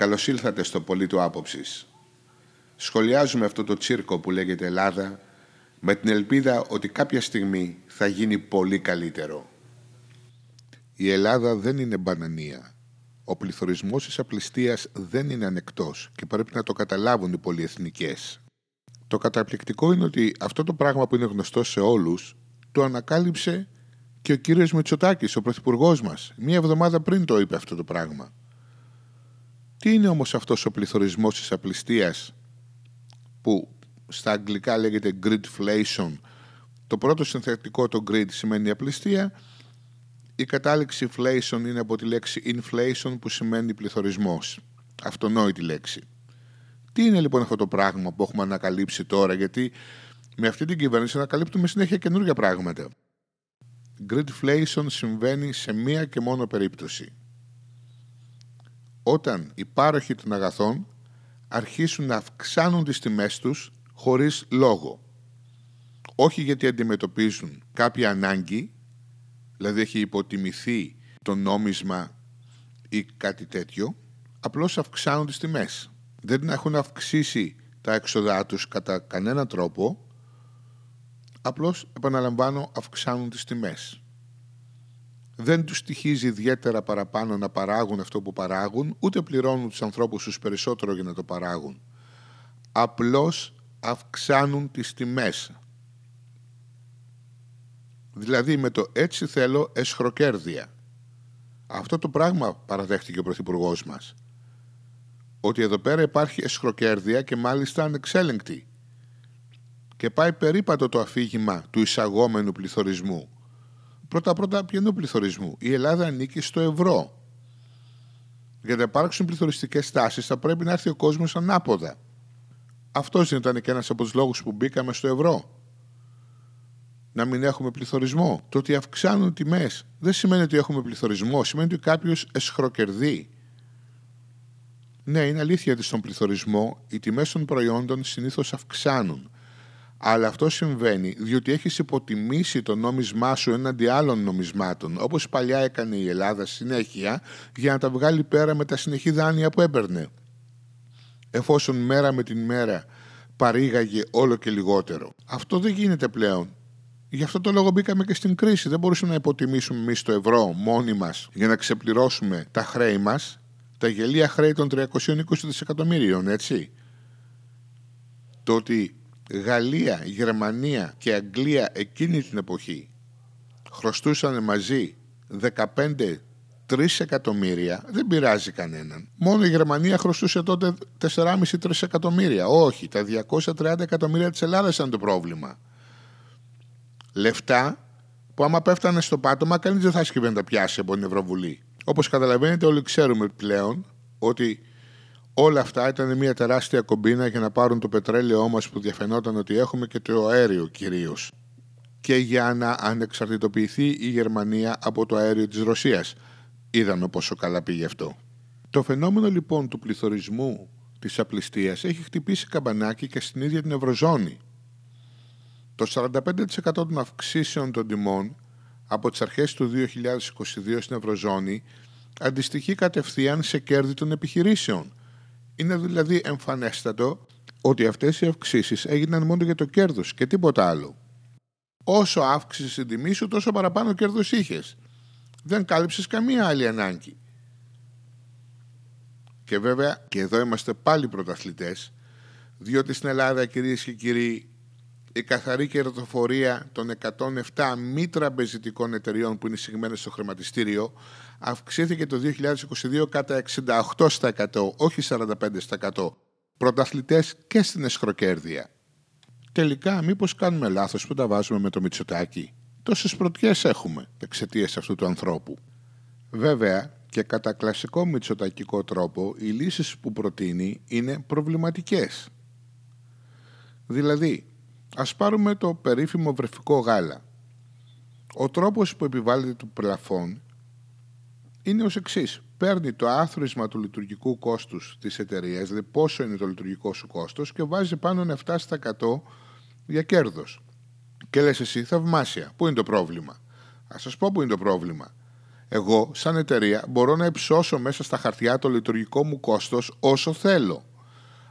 Καλώς ήλθατε στο Πολίτο Άποψης. Σχολιάζουμε αυτό το τσίρκο που λέγεται Ελλάδα με την ελπίδα ότι κάποια στιγμή θα γίνει πολύ καλύτερο. Η Ελλάδα δεν είναι μπανανία. Ο πληθωρισμός της απληστίας δεν είναι ανεκτός και πρέπει να το καταλάβουν οι πολυεθνικές. Το καταπληκτικό είναι ότι αυτό το πράγμα που είναι γνωστό σε όλους το ανακάλυψε και ο κύριος Μητσοτάκης, ο πρωθυπουργός μας. Μία εβδομάδα πριν το είπε αυτό το πράγμα. Τι είναι όμως αυτός ο πληθωρισμός της απληστίας που στα αγγλικά λέγεται gridflation; Το πρώτο συνθετικό το grid σημαίνει απληστία. Η κατάληξη inflation είναι από τη λέξη inflation που σημαίνει πληθωρισμός. Αυτονόητη λέξη. Τι είναι λοιπόν αυτό το πράγμα που έχουμε ανακαλύψει τώρα, γιατί με αυτή την κυβέρνηση ανακαλύπτουμε συνέχεια καινούργια πράγματα. Gridflation συμβαίνει σε μία και μόνο περίπτωση όταν οι πάροχοι των αγαθών αρχίσουν να αυξάνουν τις τιμές τους χωρίς λόγο. Όχι γιατί αντιμετωπίζουν κάποια ανάγκη, δηλαδή έχει υποτιμηθεί το νόμισμα ή κάτι τέτοιο, απλώς αυξάνουν τις τιμές. Δεν έχουν αυξήσει τα έξοδά τους κατά κανένα τρόπο, απλώς, επαναλαμβάνω, αυξάνουν τις τιμές δεν τους στοιχίζει ιδιαίτερα παραπάνω να παράγουν αυτό που παράγουν, ούτε πληρώνουν τους ανθρώπους τους περισσότερο για να το παράγουν. Απλώς αυξάνουν τις τιμές. Δηλαδή με το έτσι θέλω εσχροκέρδια. Αυτό το πράγμα παραδέχτηκε ο Πρωθυπουργός μας. Ότι εδώ πέρα υπάρχει εσχροκέρδια και μάλιστα ανεξέλεγκτη. Και πάει περίπατο το αφήγημα του εισαγόμενου πληθωρισμού πρώτα-πρώτα ποιανού πληθωρισμού. Η Ελλάδα ανήκει στο ευρώ. Για να υπάρξουν πληθωριστικές τάσεις θα πρέπει να έρθει ο κόσμος ανάποδα. Αυτός δεν ήταν και ένας από τους λόγους που μπήκαμε στο ευρώ. Να μην έχουμε πληθωρισμό. Το ότι αυξάνουν τιμές δεν σημαίνει ότι έχουμε πληθωρισμό. Σημαίνει ότι κάποιος εσχροκερδεί. Ναι, είναι αλήθεια ότι στον πληθωρισμό οι τιμές των προϊόντων συνήθως αυξάνουν. Αλλά αυτό συμβαίνει διότι έχεις υποτιμήσει το νόμισμά σου έναντι άλλων νομισμάτων, όπως παλιά έκανε η Ελλάδα συνέχεια, για να τα βγάλει πέρα με τα συνεχή δάνεια που έπαιρνε. Εφόσον μέρα με την μέρα παρήγαγε όλο και λιγότερο. Αυτό δεν γίνεται πλέον. Γι' αυτό το λόγο μπήκαμε και στην κρίση. Δεν μπορούσαμε να υποτιμήσουμε εμείς το ευρώ μόνοι μας για να ξεπληρώσουμε τα χρέη μας, τα γελία χρέη των 320 δισεκατομμύριων, έτσι. Το ότι Γαλλία, Γερμανία και Αγγλία εκείνη την εποχή χρωστούσαν μαζί 15 3 εκατομμύρια, δεν πειράζει κανέναν. Μόνο η Γερμανία χρωστούσε τότε 4,5-3 εκατομμύρια. Όχι, τα 230 εκατομμύρια της Ελλάδας ήταν το πρόβλημα. Λεφτά που άμα πέφτανε στο πάτωμα, κανείς δεν θα σκύβει να τα πιάσει από την Ευρωβουλή. Όπως καταλαβαίνετε όλοι ξέρουμε πλέον ότι Όλα αυτά ήταν μια τεράστια κομπίνα για να πάρουν το πετρέλαιό μας που διαφαινόταν ότι έχουμε και το αέριο κυρίως και για να ανεξαρτητοποιηθεί η Γερμανία από το αέριο της Ρωσίας. Είδαμε πόσο καλά πήγε αυτό. Το φαινόμενο λοιπόν του πληθωρισμού της απληστίας έχει χτυπήσει καμπανάκι και στην ίδια την Ευρωζώνη. Το 45% των αυξήσεων των τιμών από τις αρχές του 2022 στην Ευρωζώνη αντιστοιχεί κατευθείαν σε κέρδη των επιχειρήσεων είναι δηλαδή εμφανέστατο ότι αυτές οι αυξήσεις έγιναν μόνο για το κέρδος και τίποτα άλλο. Όσο αύξησες την τιμή σου, τόσο παραπάνω κέρδος είχες. Δεν κάλυψες καμία άλλη ανάγκη. Και βέβαια, και εδώ είμαστε πάλι πρωταθλητές, διότι στην Ελλάδα, κυρίες και κύριοι, η καθαρή κερδοφορία των 107 μη τραμπεζιτικών εταιριών που είναι συγμένες στο χρηματιστήριο αυξήθηκε το 2022 κατά 68% όχι 45% πρωταθλητές και στην εσχροκέρδεια. Τελικά μήπως κάνουμε λάθος που τα βάζουμε με το Μητσοτάκι. Τόσες πρωτιές έχουμε εξαιτίας αυτού του ανθρώπου. Βέβαια και κατά κλασικό μητσοτακικό τρόπο οι λύσεις που προτείνει είναι προβληματικές. Δηλαδή Ας πάρουμε το περίφημο βρεφικό γάλα. Ο τρόπος που επιβάλλεται το πλαφόν είναι ως εξής. Παίρνει το άθροισμα του λειτουργικού κόστους της εταιρείας, δηλαδή πόσο είναι το λειτουργικό σου κόστος και βάζει πάνω ένα 7% για κέρδος. Και λες εσύ, θαυμάσια, πού είναι το πρόβλημα; Ας σας πω πού είναι το πρόβλημα. Εγώ, σαν εταιρεία, μπορώ να υψώσω μέσα στα χαρτιά το λειτουργικό μου κόστος όσο θέλω.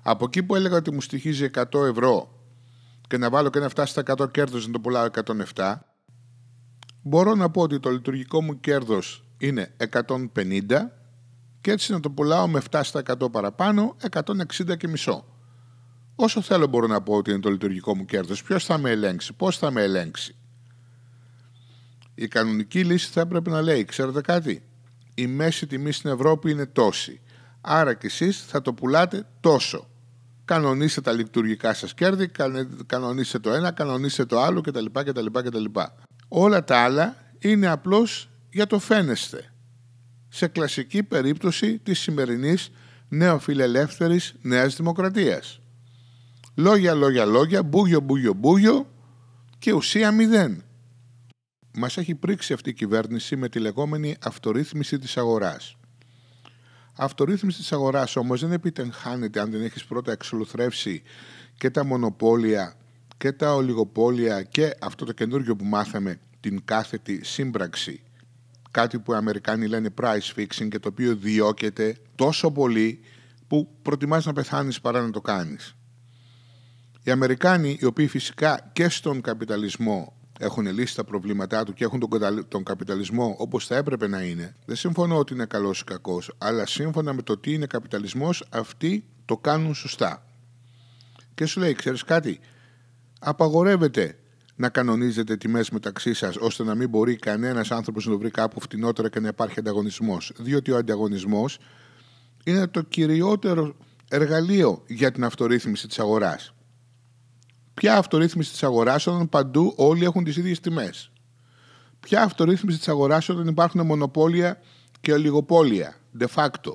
Από εκεί που έλεγα ότι μου στοιχίζει 100 ευρώ και να βάλω και ένα 7% κέρδος να το πουλάω 107, μπορώ να πω ότι το λειτουργικό μου κέρδος είναι 150 και έτσι να το πουλάω με 7% παραπάνω 160 και μισό. Όσο θέλω μπορώ να πω ότι είναι το λειτουργικό μου κέρδος. Ποιος θα με ελέγξει, πώς θα με ελέγξει. Η κανονική λύση θα έπρεπε να λέει, ξέρετε κάτι, η μέση τιμή στην Ευρώπη είναι τόση. Άρα και εσείς θα το πουλάτε τόσο. Κανονίστε τα λειτουργικά σας κέρδη, κανονίστε το ένα, κανονίστε το άλλο κτλ. κτλ, κτλ. Όλα τα άλλα είναι απλώς για το φαίνεστε. Σε κλασική περίπτωση της σημερινής νεοφιλελεύθερης νέας δημοκρατίας. Λόγια, λόγια, λόγια, μπούγιο, μπούγιο, μπούγιο και ουσία μηδέν. Μας έχει πρίξει αυτή η κυβέρνηση με τη λεγόμενη αυτορύθμιση της αγοράς. Αυτορύθμιση της αγοράς όμως δεν επιτυγχάνεται αν δεν έχεις πρώτα εξολουθρεύσει και τα μονοπόλια και τα ολιγοπόλια και αυτό το καινούργιο που μάθαμε την κάθετη σύμπραξη κάτι που οι Αμερικάνοι λένε price fixing και το οποίο διώκεται τόσο πολύ που προτιμάς να πεθάνεις παρά να το κάνεις. Οι Αμερικάνοι, οι οποίοι φυσικά και στον καπιταλισμό έχουν λύσει τα προβλήματά του και έχουν τον, τον καπιταλισμό όπως θα έπρεπε να είναι, δεν συμφωνώ ότι είναι καλός ή κακός, αλλά σύμφωνα με το τι είναι καπιταλισμός, αυτοί το κάνουν σωστά. Και σου λέει, ξέρεις κάτι, απαγορεύεται να κανονίζετε τιμές μεταξύ σας, ώστε να μην μπορεί κανένας άνθρωπος να το βρει κάπου φτηνότερα και να υπάρχει ανταγωνισμός. Διότι ο ανταγωνισμός είναι το κυριότερο εργαλείο για την αυτορύθμιση της αγοράς. Ποια αυτορύθμιση της αγοράς όταν παντού όλοι έχουν τις ίδιες τιμές; Ποια αυτορύθμιση της αγοράς όταν υπάρχουν μονοπόλια και ολιγοπόλια, de facto;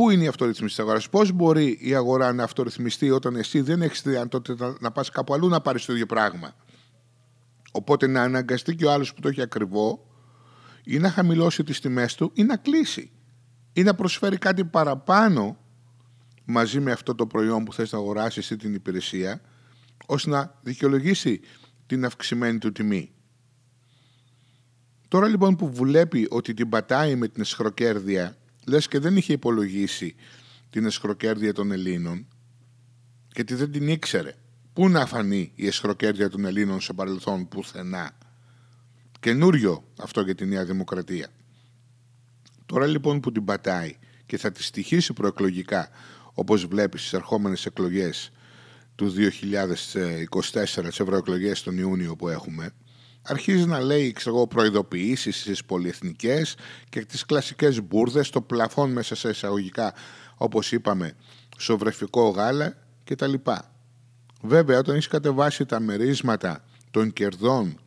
Πού είναι η αυτορυθμίση τη αγορά, Πώς μπορεί η αγορά να αυτορυθμιστεί όταν εσύ δεν έχεις τη δυνατότητα να πας κάπου αλλού να πάρεις το ίδιο πράγμα; Οπότε να αναγκαστεί και ο άλλος που το έχει ακριβό ή να χαμηλώσει τις τιμές του ή να κλείσει. Ή να προσφέρει κάτι παραπάνω μαζί με αυτό το προϊόν που θες να αγοράσεις ή την υπηρεσία ώστε να δικαιολογήσει την αυξημένη του τιμή. Τώρα λοιπόν που βλέπει ότι την πατάει με την εσχροκέρδεια λες και δεν είχε υπολογίσει την εσχροκέρδεια των Ελλήνων γιατί δεν την ήξερε. Πού να φανεί η εσχροκέρδεια των Ελλήνων σε παρελθόν πουθενά. Καινούριο αυτό για τη Νέα Δημοκρατία. Τώρα λοιπόν που την πατάει και θα τη στοιχήσει προεκλογικά όπως βλέπεις στις ερχόμενες εκλογές του 2024, τις ευρωεκλογές τον Ιούνιο που έχουμε αρχίζει να λέει ξέρω, προειδοποιήσεις στις πολυεθνικές και τις κλασικές μπουρδες, το πλαφόν μέσα σε εισαγωγικά όπως είπαμε σοβρεφικό γάλα κτλ. Βέβαια όταν έχεις κατεβάσει τα μερίσματα των κερδών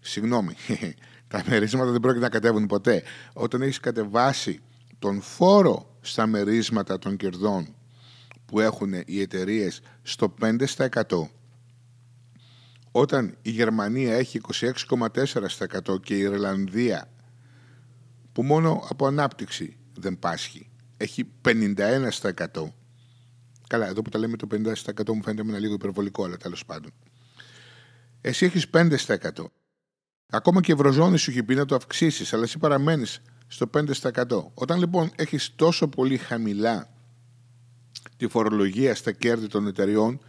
συγγνώμη, τα μερίσματα δεν πρόκειται να κατέβουν ποτέ όταν έχεις κατεβάσει τον φόρο στα μερίσματα των κερδών που έχουν οι εταιρείες στο 5% όταν η Γερμανία έχει 26,4% και η Ιρλανδία που μόνο από ανάπτυξη δεν πάσχει έχει 51% καλά εδώ που τα λέμε το 50% μου φαίνεται ένα λίγο υπερβολικό αλλά τέλος πάντων. Εσύ έχεις 5% ακόμα και η Ευρωζώνη σου έχει πει να το αυξήσεις αλλά εσύ παραμένεις στο 5% όταν λοιπόν έχεις τόσο πολύ χαμηλά τη φορολογία στα κέρδη των εταιριών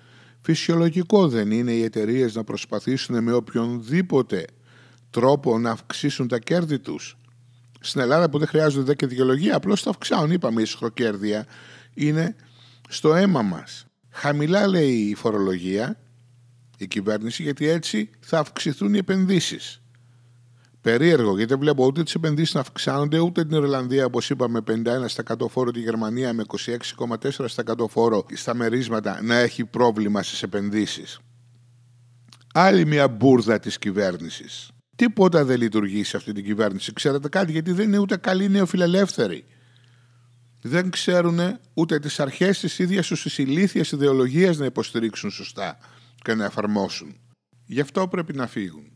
Φυσιολογικό δεν είναι οι εταιρείες να προσπαθήσουν με οποιονδήποτε τρόπο να αυξήσουν τα κέρδη τους. Στην Ελλάδα που δεν χρειάζονται και δικαιολογία, απλώς τα αυξάνουν. Είπαμε η σχροκέρδια είναι στο αίμα μας. Χαμηλά λέει η φορολογία, η κυβέρνηση, γιατί έτσι θα αυξηθούν οι επενδύσεις. Περίεργο, γιατί δεν βλέπω ούτε τις επενδύσεις να αυξάνονται, ούτε την Ιρλανδία, όπως είπαμε, 51% φόρο, τη Γερμανία με 26,4% φόρο στα μερίσματα να έχει πρόβλημα στις επενδύσεις. Άλλη μια μπουρδα της κυβέρνησης. Τίποτα δεν λειτουργεί σε αυτή την κυβέρνηση. Ξέρετε κάτι, γιατί δεν είναι ούτε καλή νεοφιλελεύθερη. Δεν ξέρουν ούτε τις αρχές της ίδιας τους τη ηλίθια ιδεολογία να υποστηρίξουν σωστά και να εφαρμόσουν. Γι' αυτό πρέπει να φύγουν.